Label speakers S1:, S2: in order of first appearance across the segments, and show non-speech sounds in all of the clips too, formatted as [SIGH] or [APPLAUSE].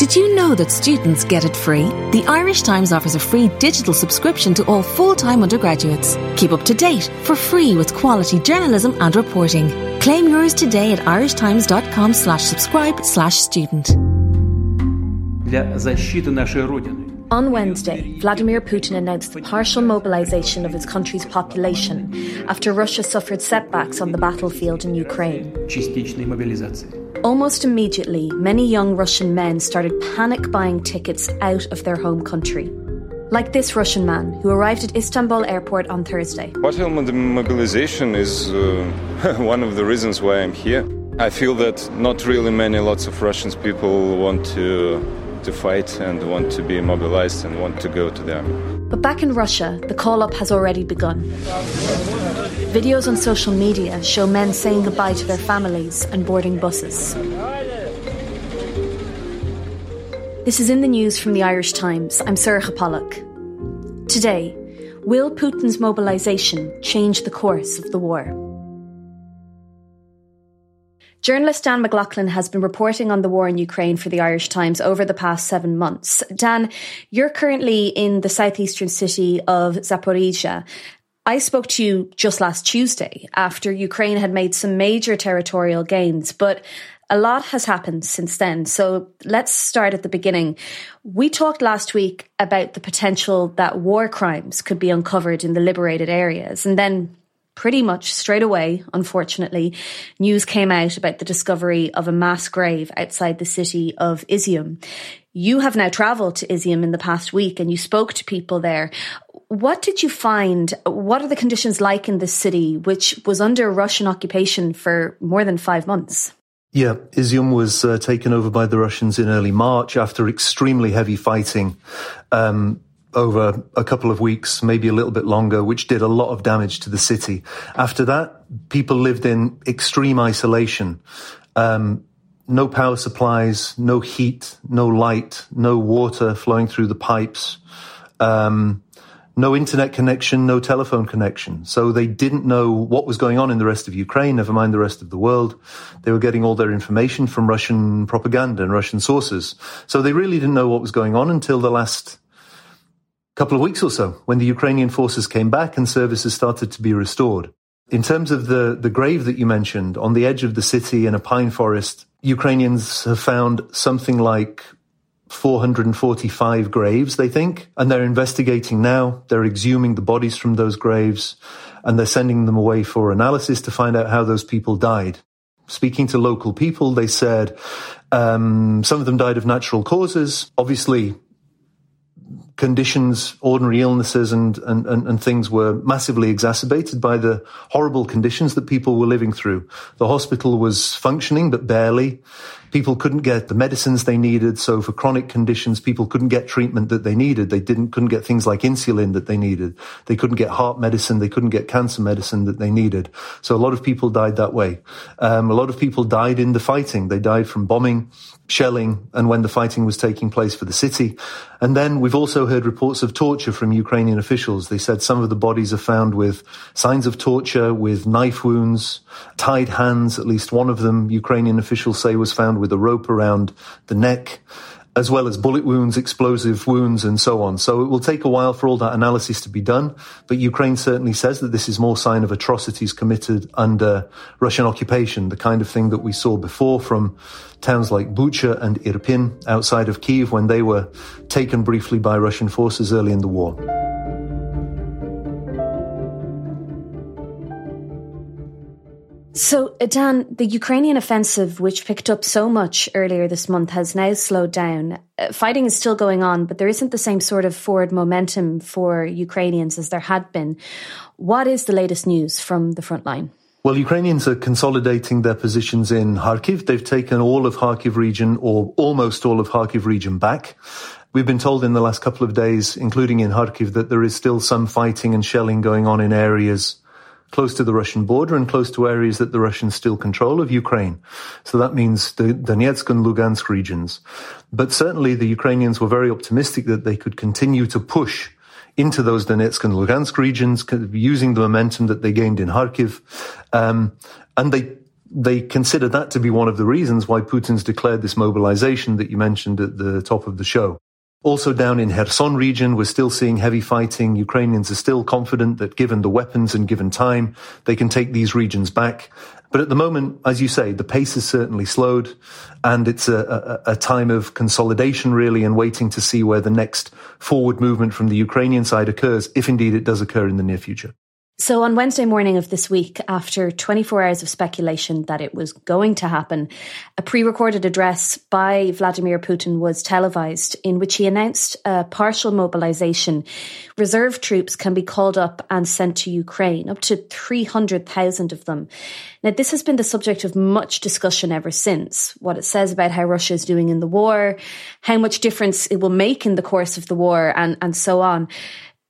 S1: Did you know that students get it free? The Irish Times offers a free digital subscription to all full-time undergraduates. Keep up to date for free with quality journalism and reporting. Claim yours today at irishtimes.com slash subscribe slash student.
S2: Для защиты нашей Родины.
S3: on Wednesday, Vladimir Putin announced the partial mobilization of his country's population after Russia suffered setbacks on the battlefield in Ukraine. Almost immediately, many young Russian men started panic buying tickets out of their home country. Like this Russian man who arrived at Istanbul airport on Thursday.
S4: Partial mobilization is uh, [LAUGHS] one of the reasons why I'm here. I feel that not really many lots of Russian people want to to fight and want to be mobilized and want to go to the army.
S3: But back in Russia, the call up has already begun. Videos on social media show men saying goodbye to their families and boarding buses. This is in the news from the Irish Times. I'm Sorcha Pollak. Today, will Putin's mobilisation change the course of the war? Journalist Dan McLaughlin has been reporting on the war in Ukraine for the Irish Times over the past seven months. Dan, you're currently in the southeastern city of Zaporizhia. I spoke to you just last Tuesday after Ukraine had made some major territorial gains, but a lot has happened since then. So let's start at the beginning. We talked last week about the potential that war crimes could be uncovered in the liberated areas. And then pretty much straight away, unfortunately, news came out about the discovery of a mass grave outside the city of Izium. You have now travelled to Izium in the past week and you spoke to people there. What did you find? What are the conditions like in this city, which was under Russian occupation for more than five months?
S5: Yeah, Izium was uh, taken over by the Russians in early March after extremely heavy fighting um, over a couple of weeks, maybe a little bit longer, which did a lot of damage to the city. After that, people lived in extreme isolation. Um, no power supplies, no heat, no light, no water flowing through the pipes. Um, no internet connection, no telephone connection. So they didn't know what was going on in the rest of Ukraine, never mind the rest of the world. They were getting all their information from Russian propaganda and Russian sources. So they really didn't know what was going on until the last couple of weeks or so when the Ukrainian forces came back and services started to be restored. In terms of the, the grave that you mentioned on the edge of the city in a pine forest, Ukrainians have found something like 445 graves, they think, and they're investigating now. They're exhuming the bodies from those graves and they're sending them away for analysis to find out how those people died. Speaking to local people, they said um, some of them died of natural causes. Obviously, conditions, ordinary illnesses and, and, and, and, things were massively exacerbated by the horrible conditions that people were living through. The hospital was functioning, but barely. People couldn't get the medicines they needed. So for chronic conditions, people couldn't get treatment that they needed. They didn't, couldn't get things like insulin that they needed. They couldn't get heart medicine. They couldn't get cancer medicine that they needed. So a lot of people died that way. Um, a lot of people died in the fighting. They died from bombing, shelling, and when the fighting was taking place for the city. And then we've also heard reports of torture from Ukrainian officials. They said some of the bodies are found with signs of torture, with knife wounds, tied hands. At least one of them, Ukrainian officials say, was found with a rope around the neck, as well as bullet wounds, explosive wounds, and so on. So it will take a while for all that analysis to be done. But Ukraine certainly says that this is more sign of atrocities committed under Russian occupation, the kind of thing that we saw before from towns like Bucha and Irpin outside of Kiev when they were taken briefly by Russian forces early in the war.
S3: So, Dan, the Ukrainian offensive, which picked up so much earlier this month, has now slowed down. Uh, fighting is still going on, but there isn't the same sort of forward momentum for Ukrainians as there had been. What is the latest news from the front line?
S5: Well, Ukrainians are consolidating their positions in Kharkiv. They've taken all of Kharkiv region or almost all of Kharkiv region back. We've been told in the last couple of days, including in Kharkiv, that there is still some fighting and shelling going on in areas close to the Russian border and close to areas that the Russians still control of Ukraine. So that means the Donetsk and Lugansk regions. But certainly the Ukrainians were very optimistic that they could continue to push into those Donetsk and Lugansk regions using the momentum that they gained in Kharkiv. Um, and they they consider that to be one of the reasons why Putin's declared this mobilization that you mentioned at the top of the show. Also down in Kherson region, we're still seeing heavy fighting. Ukrainians are still confident that given the weapons and given time, they can take these regions back. But at the moment, as you say, the pace has certainly slowed and it's a, a, a time of consolidation really and waiting to see where the next forward movement from the Ukrainian side occurs, if indeed it does occur in the near future.
S3: So, on Wednesday morning of this week, after 24 hours of speculation that it was going to happen, a pre recorded address by Vladimir Putin was televised in which he announced a partial mobilization. Reserve troops can be called up and sent to Ukraine, up to 300,000 of them. Now, this has been the subject of much discussion ever since what it says about how Russia is doing in the war, how much difference it will make in the course of the war, and, and so on.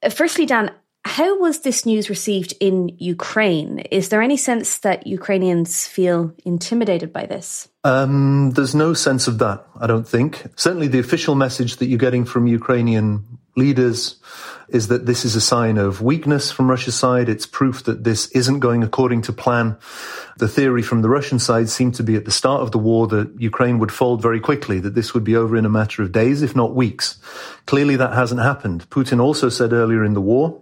S3: Firstly, Dan, how was this news received in Ukraine? Is there any sense that Ukrainians feel intimidated by this?
S5: Um, there's no sense of that, I don't think. Certainly, the official message that you're getting from Ukrainian leaders is that this is a sign of weakness from Russia's side. It's proof that this isn't going according to plan. The theory from the Russian side seemed to be at the start of the war that Ukraine would fold very quickly, that this would be over in a matter of days, if not weeks. Clearly, that hasn't happened. Putin also said earlier in the war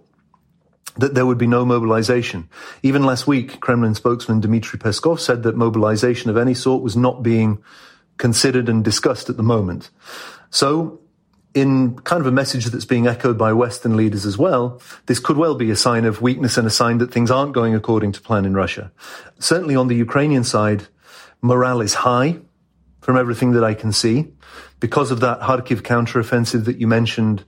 S5: that there would be no mobilization. Even last week, Kremlin spokesman Dmitry Peskov said that mobilization of any sort was not being considered and discussed at the moment. So, in kind of a message that's being echoed by Western leaders as well, this could well be a sign of weakness and a sign that things aren't going according to plan in Russia. Certainly on the Ukrainian side, morale is high from everything that I can see. Because of that Kharkiv counteroffensive that you mentioned,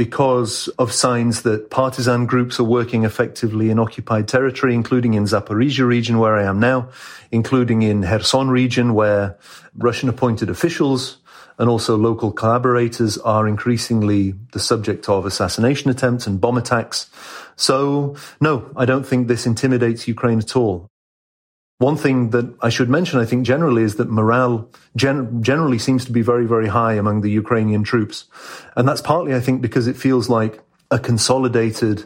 S5: because of signs that partisan groups are working effectively in occupied territory, including in Zaporizhia region where I am now, including in Kherson region where Russian appointed officials and also local collaborators are increasingly the subject of assassination attempts and bomb attacks. So no, I don't think this intimidates Ukraine at all. One thing that I should mention, I think generally, is that morale gen- generally seems to be very, very high among the Ukrainian troops. And that's partly, I think, because it feels like a consolidated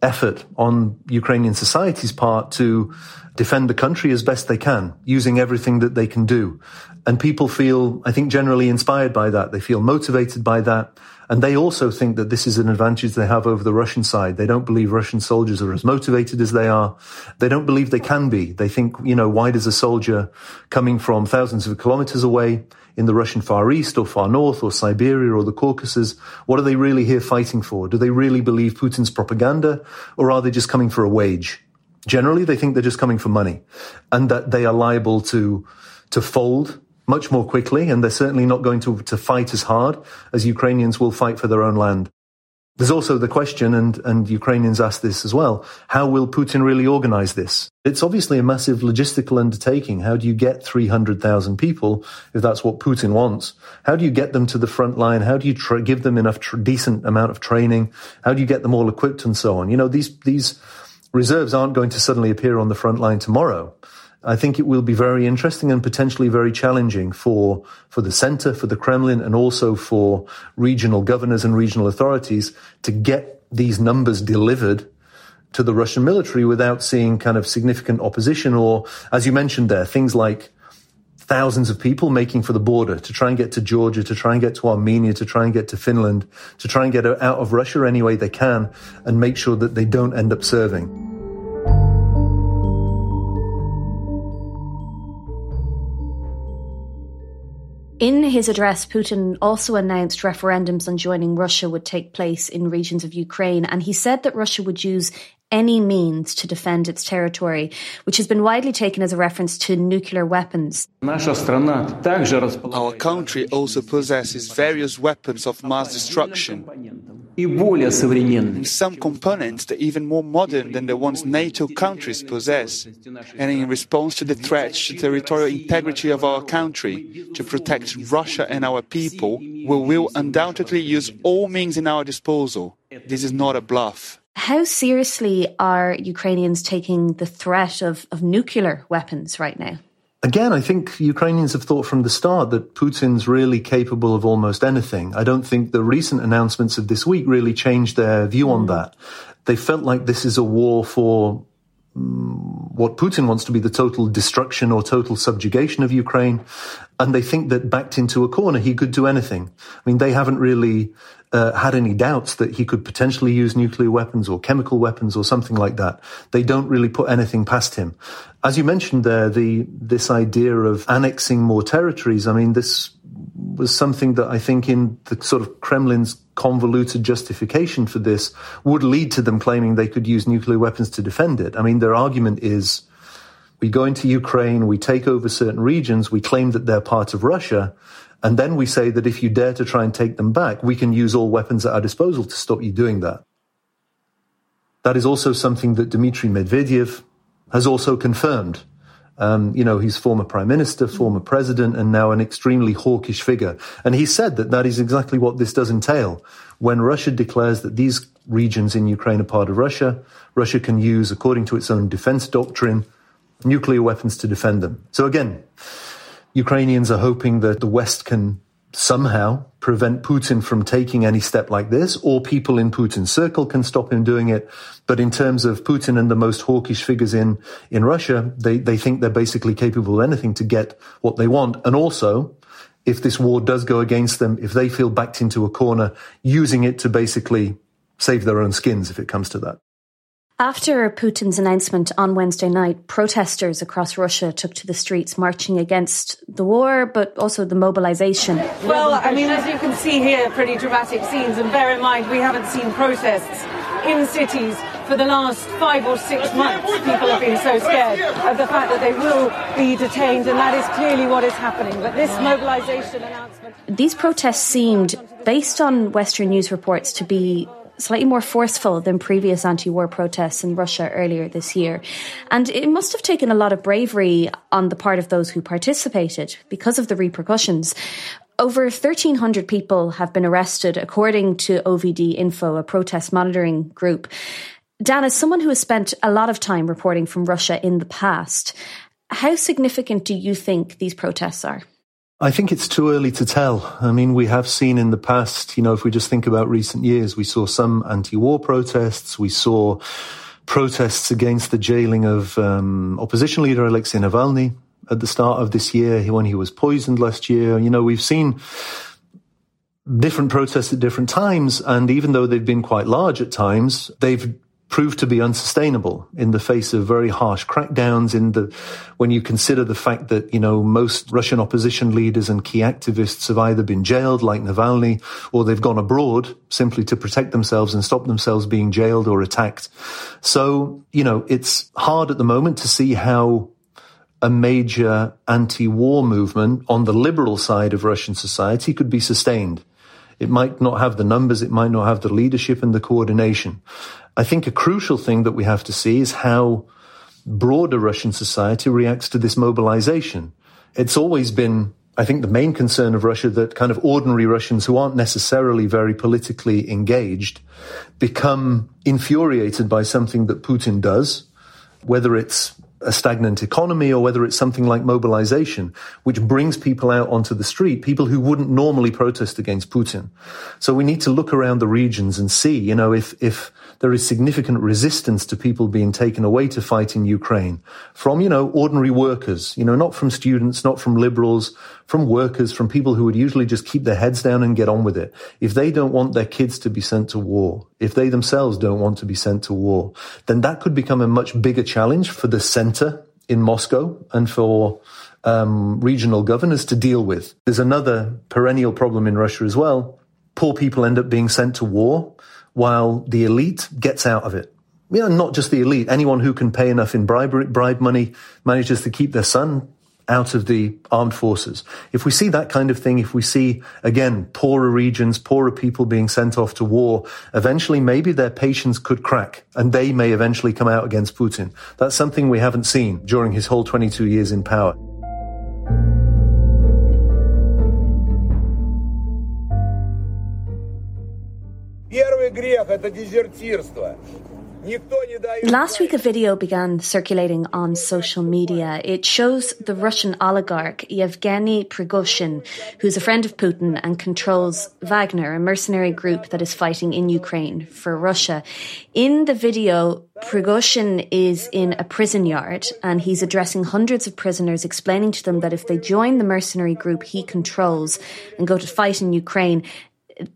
S5: effort on Ukrainian society's part to defend the country as best they can, using everything that they can do. And people feel, I think, generally inspired by that. They feel motivated by that. And they also think that this is an advantage they have over the Russian side. They don't believe Russian soldiers are as motivated as they are. They don't believe they can be. They think, you know, why does a soldier coming from thousands of kilometers away in the Russian Far East or Far North or Siberia or the Caucasus, what are they really here fighting for? Do they really believe Putin's propaganda or are they just coming for a wage? Generally, they think they're just coming for money and that they are liable to, to fold much more quickly, and they're certainly not going to, to fight as hard as Ukrainians will fight for their own land. There's also the question, and, and Ukrainians ask this as well, how will Putin really organize this? It's obviously a massive logistical undertaking. How do you get 300,000 people, if that's what Putin wants? How do you get them to the front line? How do you tra- give them enough tr- decent amount of training? How do you get them all equipped and so on? You know, these, these reserves aren't going to suddenly appear on the front line tomorrow. I think it will be very interesting and potentially very challenging for, for the center, for the Kremlin, and also for regional governors and regional authorities to get these numbers delivered to the Russian military without seeing kind of significant opposition or, as you mentioned there, things like thousands of people making for the border to try and get to Georgia, to try and get to Armenia, to try and get to Finland, to try and get out of Russia any way they can and make sure that they don't end up serving.
S3: In his address, Putin also announced referendums on joining Russia would take place in regions of Ukraine, and he said that Russia would use any means to defend its territory, which has been widely taken as a reference to nuclear weapons.
S6: Our country also possesses various weapons of mass destruction. And some components that are even more modern than the ones NATO countries possess. And in response to the threat to the territorial integrity of our country, to protect Russia and our people, we will undoubtedly use all means in our disposal. This is not a bluff.
S3: How seriously are Ukrainians taking the threat of, of nuclear weapons right now?
S5: Again, I think Ukrainians have thought from the start that Putin's really capable of almost anything. I don't think the recent announcements of this week really changed their view mm. on that. They felt like this is a war for mm, what Putin wants to be the total destruction or total subjugation of Ukraine. And they think that backed into a corner, he could do anything. I mean, they haven't really uh, had any doubts that he could potentially use nuclear weapons or chemical weapons or something like that. They don't really put anything past him. As you mentioned there, the this idea of annexing more territories. I mean, this was something that I think in the sort of Kremlin's convoluted justification for this would lead to them claiming they could use nuclear weapons to defend it. I mean, their argument is we go into Ukraine, we take over certain regions, we claim that they're part of Russia, and then we say that if you dare to try and take them back, we can use all weapons at our disposal to stop you doing that. That is also something that Dmitry Medvedev has also confirmed. Um, you know, he's former prime minister, former president, and now an extremely hawkish figure. And he said that that is exactly what this does entail. When Russia declares that these regions in Ukraine are part of Russia, Russia can use, according to its own defense doctrine, nuclear weapons to defend them. So again, Ukrainians are hoping that the West can somehow prevent Putin from taking any step like this, or people in Putin's circle can stop him doing it. But in terms of Putin and the most hawkish figures in, in Russia, they, they think they're basically capable of anything to get what they want. And also, if this war does go against them, if they feel backed into a corner, using it to basically save their own skins if it comes to that.
S3: After Putin's announcement on Wednesday night, protesters across Russia took to the streets marching against the war, but also the mobilization.
S7: Well, I mean, as you can see here, pretty dramatic scenes, and bear in mind we haven't seen protests in cities for the last five or six months. People have been so scared of the fact that they will be detained, and that is clearly what is happening. But this mobilization announcement.
S3: These protests seemed, based on Western news reports, to be slightly more forceful than previous anti war protests in Russia earlier this year. And it must have taken a lot of bravery on the part of those who participated because of the repercussions. Over 1,300 people have been arrested, according to OVD Info, a protest monitoring group. Dan, as someone who has spent a lot of time reporting from Russia in the past, how significant do you think these protests are?
S5: I think it's too early to tell. I mean, we have seen in the past, you know, if we just think about recent years, we saw some anti-war protests. We saw protests against the jailing of um, opposition leader Alexei Navalny at the start of this year when he was poisoned last year. You know, we've seen different protests at different times. And even though they've been quite large at times, they've proved to be unsustainable in the face of very harsh crackdowns in the when you consider the fact that you know most Russian opposition leaders and key activists have either been jailed like Navalny or they've gone abroad simply to protect themselves and stop themselves being jailed or attacked so you know it's hard at the moment to see how a major anti-war movement on the liberal side of Russian society could be sustained it might not have the numbers, it might not have the leadership and the coordination. I think a crucial thing that we have to see is how broader Russian society reacts to this mobilization. It's always been, I think, the main concern of Russia that kind of ordinary Russians who aren't necessarily very politically engaged become infuriated by something that Putin does, whether it's a stagnant economy or whether it's something like mobilization, which brings people out onto the street, people who wouldn't normally protest against Putin. So we need to look around the regions and see, you know, if, if there is significant resistance to people being taken away to fight in Ukraine from, you know, ordinary workers, you know, not from students, not from liberals, from workers, from people who would usually just keep their heads down and get on with it. If they don't want their kids to be sent to war, if they themselves don't want to be sent to war, then that could become a much bigger challenge for the center in Moscow and for um, regional governors to deal with. There's another perennial problem in Russia as well. Poor people end up being sent to war while the elite gets out of it. Know, not just the elite, anyone who can pay enough in bribe money manages to keep their son out of the armed forces. If we see that kind of thing, if we see, again, poorer regions, poorer people being sent off to war, eventually maybe their patience could crack and they may eventually come out against Putin. That's something we haven't seen during his whole 22 years in power.
S8: Первый грех – это дезертирство.
S3: Last week, a video began circulating on social media. It shows the Russian oligarch Yevgeny Prigozhin, who's a friend of Putin and controls Wagner, a mercenary group that is fighting in Ukraine for Russia. In the video, Prigozhin is in a prison yard and he's addressing hundreds of prisoners, explaining to them that if they join the mercenary group he controls and go to fight in Ukraine,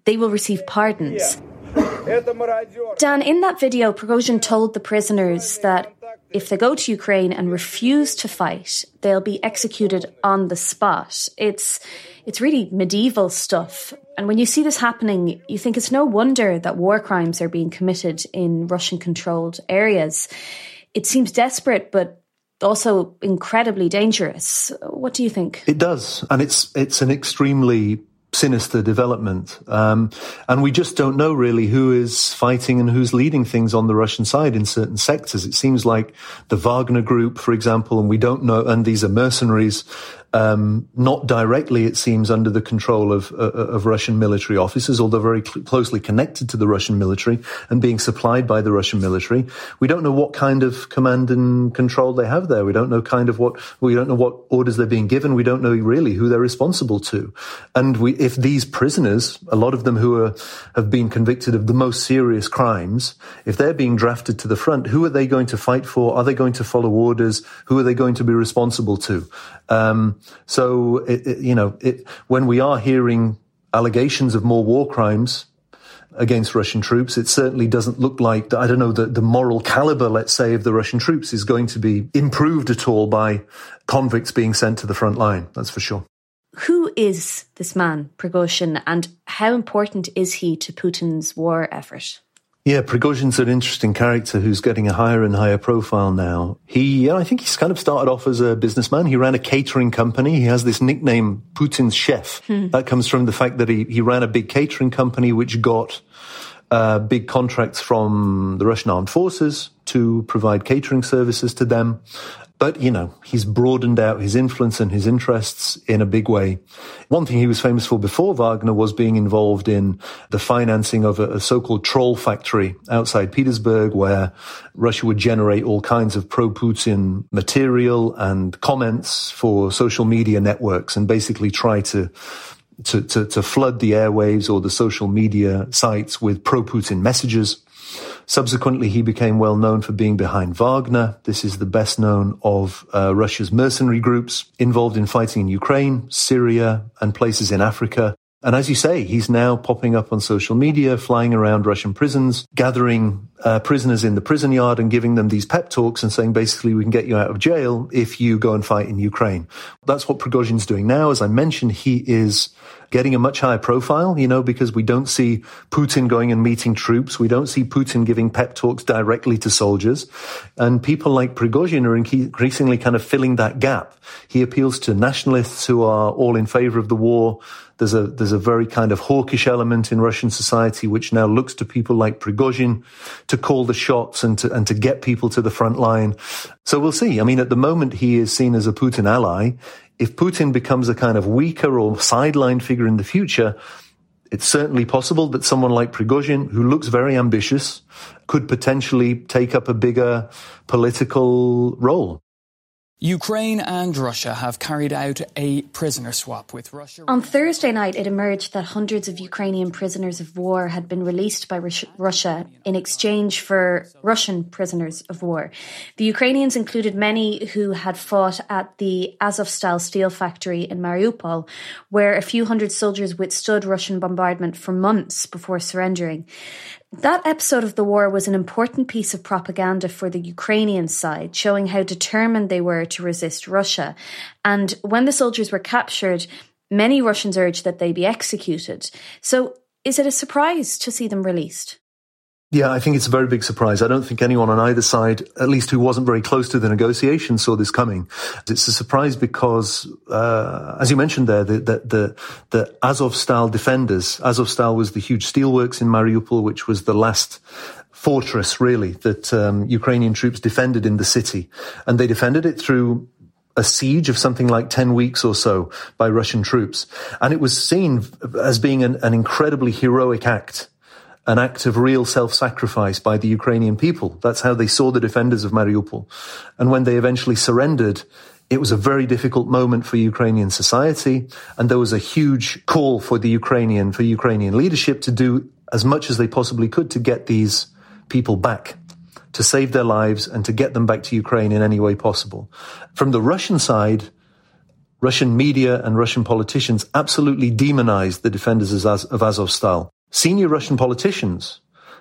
S3: they will receive pardons. [COUGHS] Dan, in that video, Prigozhin told the prisoners that if they go to Ukraine and refuse to fight, they'll be executed on the spot. It's it's really medieval stuff. And when you see this happening, you think it's no wonder that war crimes are being committed in Russian controlled areas. It seems desperate, but also incredibly dangerous. What do you think?
S5: It does, and it's it's an extremely sinister development. Um, and we just don't know really who is fighting and who's leading things on the Russian side in certain sectors. It seems like the Wagner group, for example, and we don't know, and these are mercenaries, um, not directly, it seems, under the control of, uh, of Russian military officers, although very cl- closely connected to the Russian military and being supplied by the Russian military. We don't know what kind of command and control they have there. We don't know kind of what, we don't know what orders they're being given. We don't know really who they're responsible to. And we, if these prisoners, a lot of them who are, have been convicted of the most serious crimes, if they're being drafted to the front, who are they going to fight for? Are they going to follow orders? Who are they going to be responsible to? Um, so, it, it, you know, it, when we are hearing allegations of more war crimes against Russian troops, it certainly doesn't look like, I don't know, the, the moral caliber, let's say, of the Russian troops is going to be improved at all by convicts being sent to the front line. That's for sure.
S3: Who is this man, Prigozhin, and how important is he to Putin's war effort?
S5: Yeah, Prigozhin's an interesting character who's getting a higher and higher profile now. He, I think he's kind of started off as a businessman. He ran a catering company. He has this nickname, Putin's chef. Hmm. That comes from the fact that he, he ran a big catering company which got uh, big contracts from the Russian armed forces to provide catering services to them. But, you know, he's broadened out his influence and his interests in a big way. One thing he was famous for before Wagner was being involved in the financing of a, a so-called troll factory outside Petersburg where Russia would generate all kinds of pro-Putin material and comments for social media networks and basically try to to, to, to flood the airwaves or the social media sites with pro-Putin messages. Subsequently, he became well known for being behind Wagner. This is the best known of uh, Russia's mercenary groups involved in fighting in Ukraine, Syria, and places in Africa. And as you say, he's now popping up on social media, flying around Russian prisons, gathering uh, prisoners in the prison yard and giving them these pep talks and saying basically we can get you out of jail if you go and fight in Ukraine. That's what Prigozhin's doing now. As I mentioned, he is getting a much higher profile, you know, because we don't see Putin going and meeting troops. We don't see Putin giving pep talks directly to soldiers. And people like Prigozhin are increasingly kind of filling that gap. He appeals to nationalists who are all in favor of the war. There's a, there's a very kind of hawkish element in Russian society, which now looks to people like Prigozhin to call the shots and to, and to get people to the front line. So we'll see. I mean, at the moment, he is seen as a Putin ally if Putin becomes a kind of weaker or sidelined figure in the future, it's certainly possible that someone like Prigozhin, who looks very ambitious, could potentially take up a bigger political role.
S8: Ukraine and Russia have carried out a prisoner swap with Russia.
S3: On Thursday night, it emerged that hundreds of Ukrainian prisoners of war had been released by Russia in exchange for Russian prisoners of war. The Ukrainians included many who had fought at the Azovstal steel factory in Mariupol, where a few hundred soldiers withstood Russian bombardment for months before surrendering. That episode of the war was an important piece of propaganda for the Ukrainian side, showing how determined they were to resist Russia. And when the soldiers were captured, many Russians urged that they be executed. So, is it a surprise to see them released?
S5: Yeah, I think it's a very big surprise. I don't think anyone on either side, at least who wasn't very close to the negotiations, saw this coming. It's a surprise because, uh, as you mentioned there, the, the, the, the Azovstal defenders, Azovstal was the huge steelworks in Mariupol, which was the last fortress, really, that um, Ukrainian troops defended in the city. And they defended it through a siege of something like 10 weeks or so by Russian troops. And it was seen as being an, an incredibly heroic act an act of real self-sacrifice by the Ukrainian people. That's how they saw the defenders of Mariupol. And when they eventually surrendered, it was a very difficult moment for Ukrainian society. And there was a huge call for the Ukrainian, for Ukrainian leadership to do as much as they possibly could to get these people back, to save their lives and to get them back to Ukraine in any way possible. From the Russian side, Russian media and Russian politicians absolutely demonized the defenders of Azovstal. Senior Russian politicians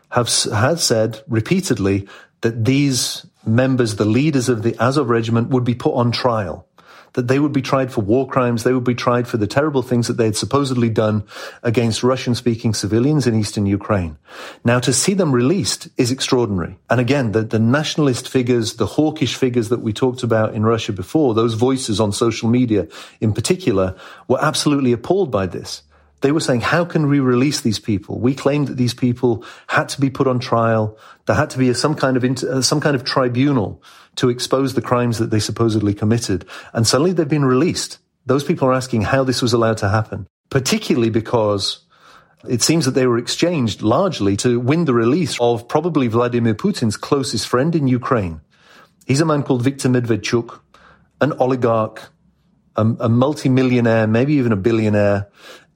S5: have, said repeatedly that these members, the leaders of the Azov regiment, would be put on trial that they would be tried for war crimes. They would be tried for the terrible things that they had supposedly done against Russian speaking civilians in eastern Ukraine. Now to see them released is extraordinary. And again, the, the nationalist figures, the hawkish figures that we talked about in Russia before, those voices on social media in particular, were absolutely appalled by this. They were saying, how can we release these people? We claimed that these people had to be put on trial. There had to be some kind of, inter, uh, some kind of tribunal to expose the crimes that they supposedly committed. And suddenly they've been released. Those people are asking how this was allowed to happen, particularly because it seems that they were exchanged largely to win the release of probably Vladimir Putin's closest friend in Ukraine. He's a man called Viktor Medvedchuk, an oligarch, a, a multimillionaire, maybe even a billionaire,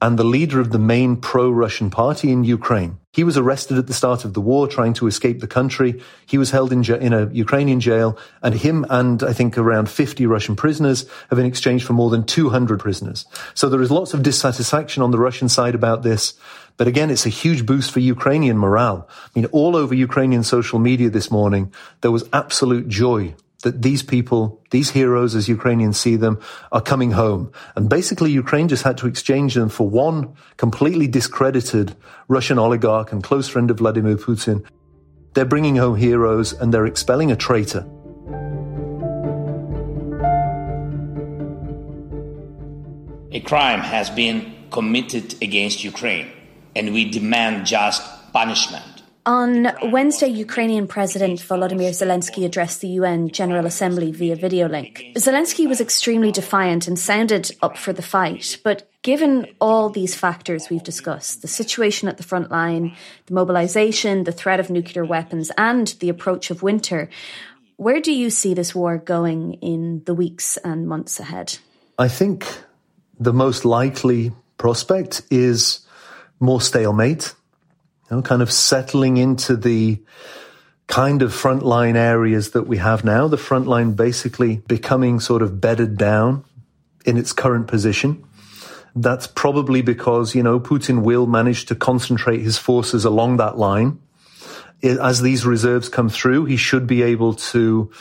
S5: and the leader of the main pro-Russian party in Ukraine. He was arrested at the start of the war trying to escape the country. He was held in, in a Ukrainian jail and him and I think around 50 Russian prisoners have been exchanged for more than 200 prisoners. So there is lots of dissatisfaction on the Russian side about this. But again, it's a huge boost for Ukrainian morale. I mean, all over Ukrainian social media this morning, there was absolute joy that these people, these heroes, as Ukrainians see them, are coming home. And basically, Ukraine just had to exchange them for one completely discredited Russian oligarch and close friend of Vladimir Putin. They're bringing home heroes and they're expelling a traitor.
S9: A crime has been committed against Ukraine, and we demand just punishment.
S3: On Wednesday, Ukrainian President Volodymyr Zelensky addressed the UN General Assembly via video link. Zelensky was extremely defiant and sounded up for the fight, but given all these factors we've discussed the situation at the front line, the mobilization, the threat of nuclear weapons, and the approach of winter where do you see this war going in the weeks and months ahead?
S5: I think the most likely prospect is more stalemate know, kind of settling into the kind of frontline areas that we have now. The front line basically becoming sort of bedded down in its current position. That's probably because, you know, Putin will manage to concentrate his forces along that line. As these reserves come through, he should be able to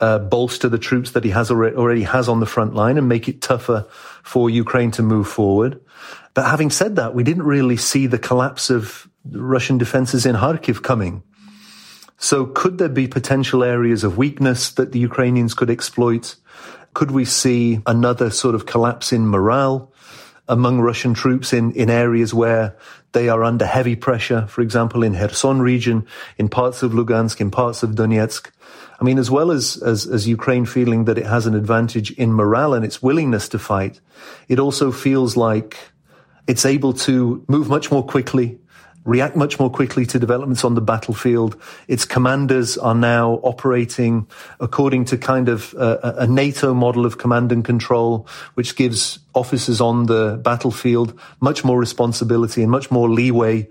S5: uh, bolster the troops that he has already, already has on the front line and make it tougher for Ukraine to move forward. But having said that, we didn't really see the collapse of Russian defenses in Kharkiv coming. So could there be potential areas of weakness that the Ukrainians could exploit? Could we see another sort of collapse in morale among Russian troops in, in areas where they are under heavy pressure, for example, in Kherson region, in parts of Lugansk, in parts of Donetsk? I mean, as well as, as, as Ukraine feeling that it has an advantage in morale and its willingness to fight, it also feels like it's able to move much more quickly, react much more quickly to developments on the battlefield. Its commanders are now operating according to kind of a, a, NATO model of command and control, which gives officers on the battlefield much more responsibility and much more leeway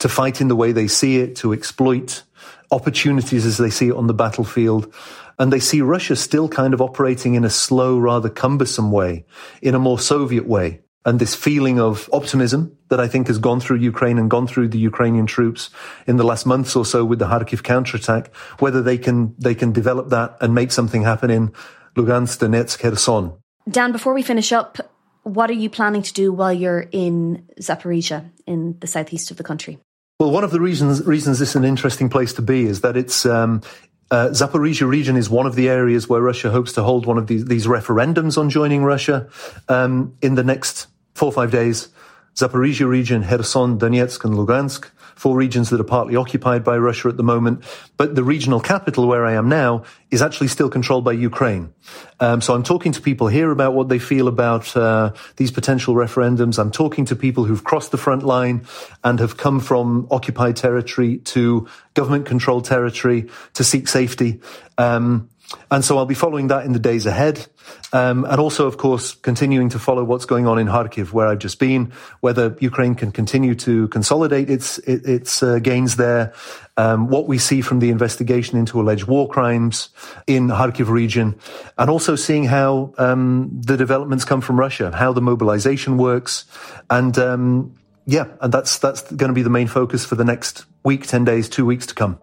S5: to fight in the way they see it, to exploit opportunities as they see it on the battlefield. And they see Russia still kind of operating in a slow, rather cumbersome way, in a more Soviet way and this feeling of optimism that I think has gone through Ukraine and gone through the Ukrainian troops in the last months or so with the Kharkiv counterattack, whether they can they can develop that and make something happen in Lugansk, Donetsk, Kherson.
S3: Dan, before we finish up, what are you planning to do while you're in Zaporizhia in the southeast of the country?
S5: Well, one of the reasons reasons this is an interesting place to be is that it's um, uh, Zaporizhia region is one of the areas where Russia hopes to hold one of these, these referendums on joining Russia um, in the next four or five days. Zaporizhia region, Kherson, Donetsk, and Lugansk, four regions that are partly occupied by Russia at the moment. But the regional capital where I am now is actually still controlled by Ukraine. Um, so I'm talking to people here about what they feel about uh, these potential referendums. I'm talking to people who've crossed the front line and have come from occupied territory to government controlled territory to seek safety. Um, and so I'll be following that in the days ahead. Um, and also, of course, continuing to follow what's going on in Kharkiv, where I've just been, whether Ukraine can continue to consolidate its its uh, gains there, um, what we see from the investigation into alleged war crimes in Kharkiv region, and also seeing how um, the developments come from Russia, how the mobilization works, and um, yeah, and that's that's going to be the main focus for the next week, ten days, two weeks to come.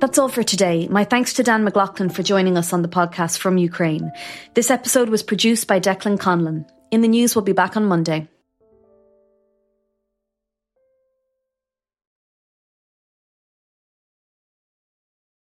S3: That's all for today. My thanks to Dan McLaughlin for joining us on the podcast from Ukraine. This episode was produced by Declan Conlon. In the news, we'll be back on Monday.